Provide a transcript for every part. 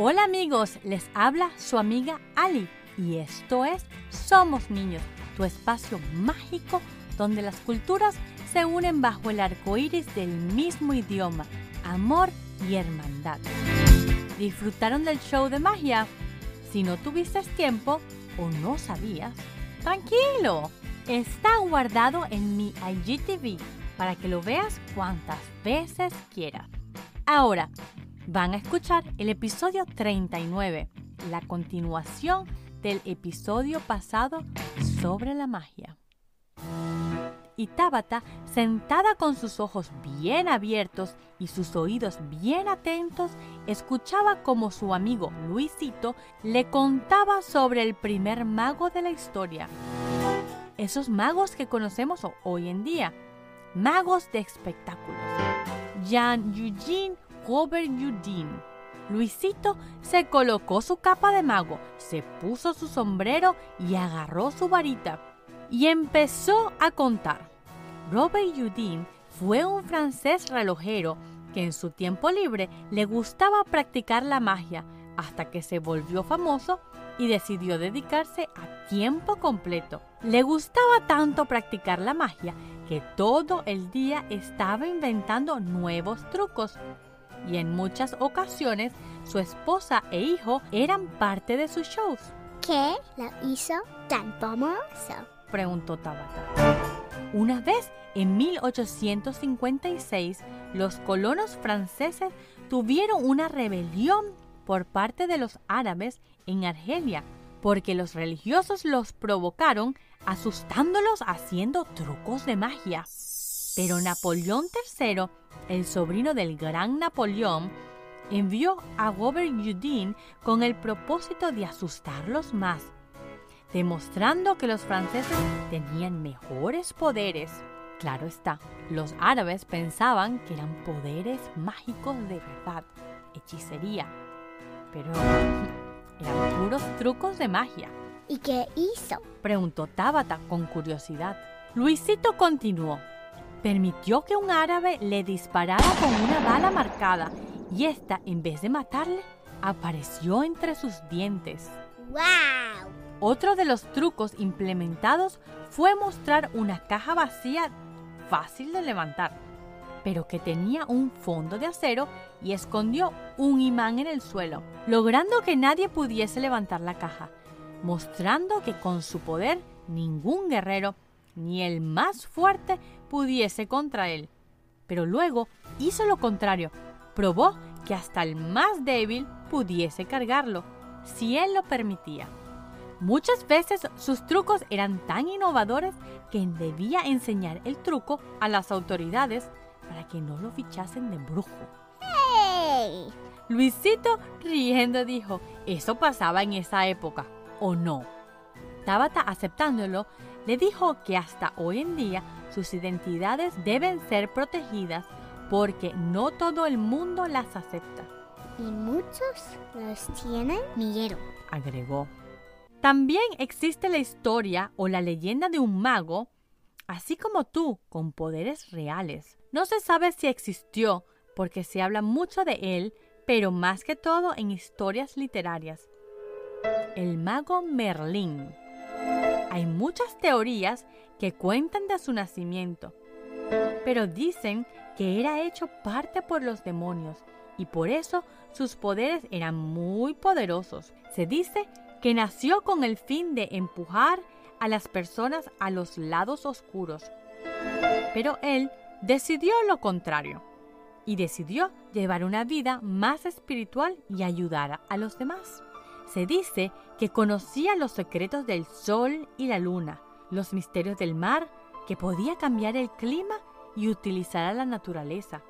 Hola amigos, les habla su amiga Ali y esto es Somos Niños, tu espacio mágico donde las culturas se unen bajo el arco iris del mismo idioma, amor y hermandad. ¿Disfrutaron del show de magia? Si no tuviste tiempo o no sabías, tranquilo, está guardado en mi IGTV para que lo veas cuantas veces quieras. Ahora, van a escuchar el episodio 39, la continuación del episodio pasado sobre la magia. Y Tabata, sentada con sus ojos bien abiertos y sus oídos bien atentos, escuchaba como su amigo Luisito le contaba sobre el primer mago de la historia. Esos magos que conocemos hoy en día, magos de espectáculos. Jean Eugene Robert Eugene. Luisito se colocó su capa de mago, se puso su sombrero y agarró su varita y empezó a contar. Robert Eugene fue un francés relojero que en su tiempo libre le gustaba practicar la magia hasta que se volvió famoso y decidió dedicarse a tiempo completo. Le gustaba tanto practicar la magia que todo el día estaba inventando nuevos trucos y en muchas ocasiones su esposa e hijo eran parte de sus shows. ¿Qué la hizo tan famoso? preguntó Tabata. Una vez, en 1856, los colonos franceses tuvieron una rebelión por parte de los árabes en Argelia, porque los religiosos los provocaron asustándolos haciendo trucos de magia. Pero Napoleón III, el sobrino del gran Napoleón, envió a Robert Houdin con el propósito de asustarlos más, demostrando que los franceses tenían mejores poderes. Claro está, los árabes pensaban que eran poderes mágicos de verdad, hechicería, pero eran puros trucos de magia. ¿Y qué hizo? Preguntó Tabata con curiosidad. Luisito continuó. Permitió que un árabe le disparara con una bala marcada y esta, en vez de matarle, apareció entre sus dientes. ¡Wow! Otro de los trucos implementados fue mostrar una caja vacía fácil de levantar, pero que tenía un fondo de acero y escondió un imán en el suelo, logrando que nadie pudiese levantar la caja, mostrando que con su poder ningún guerrero, ni el más fuerte, pudiese contra él. Pero luego hizo lo contrario, probó que hasta el más débil pudiese cargarlo, si él lo permitía. Muchas veces sus trucos eran tan innovadores que debía enseñar el truco a las autoridades para que no lo fichasen de brujo. ¡Hey! Luisito, riendo, dijo, eso pasaba en esa época, ¿o no? Tabata, aceptándolo, le dijo que hasta hoy en día sus identidades deben ser protegidas porque no todo el mundo las acepta, Y muchos los tienen miedo. agregó. También existe la historia o la leyenda de un mago, así como tú, con poderes reales. No se sabe si existió porque se habla mucho de él, pero más que todo en historias literarias. El mago Merlín. Hay muchas teorías que cuentan de su nacimiento, pero dicen que era hecho parte por los demonios y por eso sus poderes eran muy poderosos. Se dice que nació con el fin de empujar a las personas a los lados oscuros. Pero él decidió lo contrario y decidió llevar una vida más espiritual y ayudar a los demás. Se dice que conocía los secretos del sol y la luna, los misterios del mar, que podía cambiar el clima y utilizar a la naturaleza.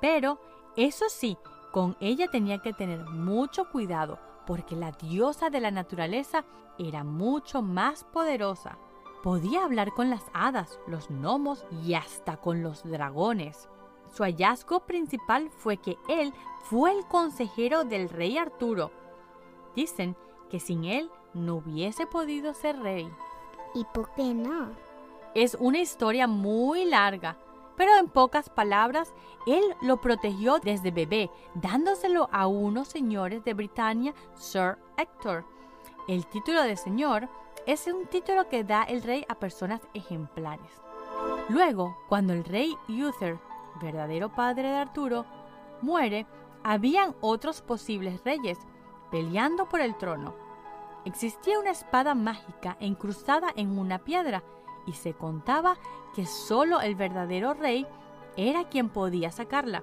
Pero, eso sí, con ella tenía que tener mucho cuidado, porque la diosa de la naturaleza era mucho más poderosa. Podía hablar con las hadas, los gnomos y hasta con los dragones. Su hallazgo principal fue que él fue el consejero del rey Arturo. Dicen que sin él no hubiese podido ser rey. ¿Y por qué no? Es una historia muy larga, pero en pocas palabras, él lo protegió desde bebé, dándoselo a unos señores de Britania, Sir Hector. El título de señor es un título que da el rey a personas ejemplares. Luego, cuando el rey Uther, verdadero padre de Arturo, muere, habían otros posibles reyes peleando por el trono. Existía una espada mágica encrustada en una piedra y se contaba que solo el verdadero rey era quien podía sacarla.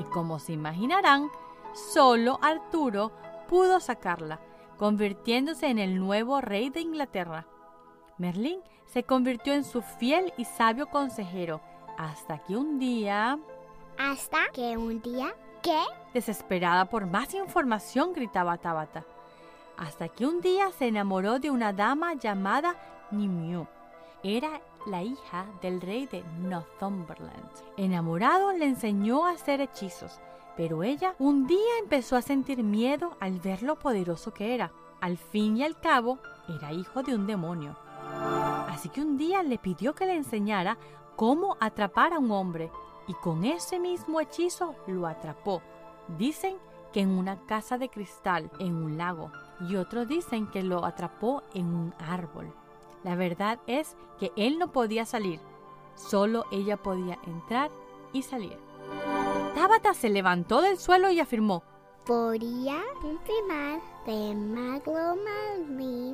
Y como se imaginarán, solo Arturo pudo sacarla, convirtiéndose en el nuevo rey de Inglaterra. Merlín se convirtió en su fiel y sabio consejero, hasta que un día... ¿Hasta que un día? ¿Qué? Desesperada por más información, gritaba Tabata hasta que un día se enamoró de una dama llamada Nimue. Era la hija del rey de Northumberland. Enamorado le enseñó a hacer hechizos, pero ella un día empezó a sentir miedo al ver lo poderoso que era. Al fin y al cabo, era hijo de un demonio. Así que un día le pidió que le enseñara cómo atrapar a un hombre, y con ese mismo hechizo lo atrapó. Dicen que en una casa de cristal, en un lago, y otros dicen que lo atrapó en un árbol. La verdad es que él no podía salir, solo ella podía entrar y salir. Tabata se levantó del suelo y afirmó, podría confirmar que Maglo Malvin.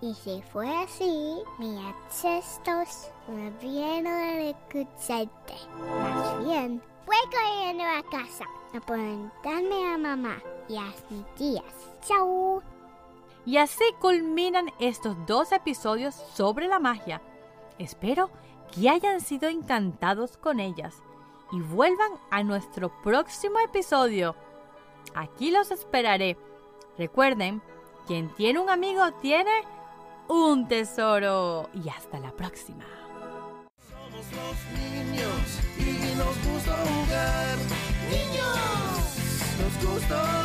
Y si fue así, mis ancestros me vieron escucharte. Más bien, voy corriendo a casa a preguntarme a mamá y a mis tías. ¡Chao! Y así culminan estos dos episodios sobre la magia. Espero que hayan sido encantados con ellas y vuelvan a nuestro próximo episodio. Aquí los esperaré. Recuerden, quien tiene un amigo tiene un tesoro. Y hasta la próxima. Somos los niños y nos gusta jugar. Niños, nos gusta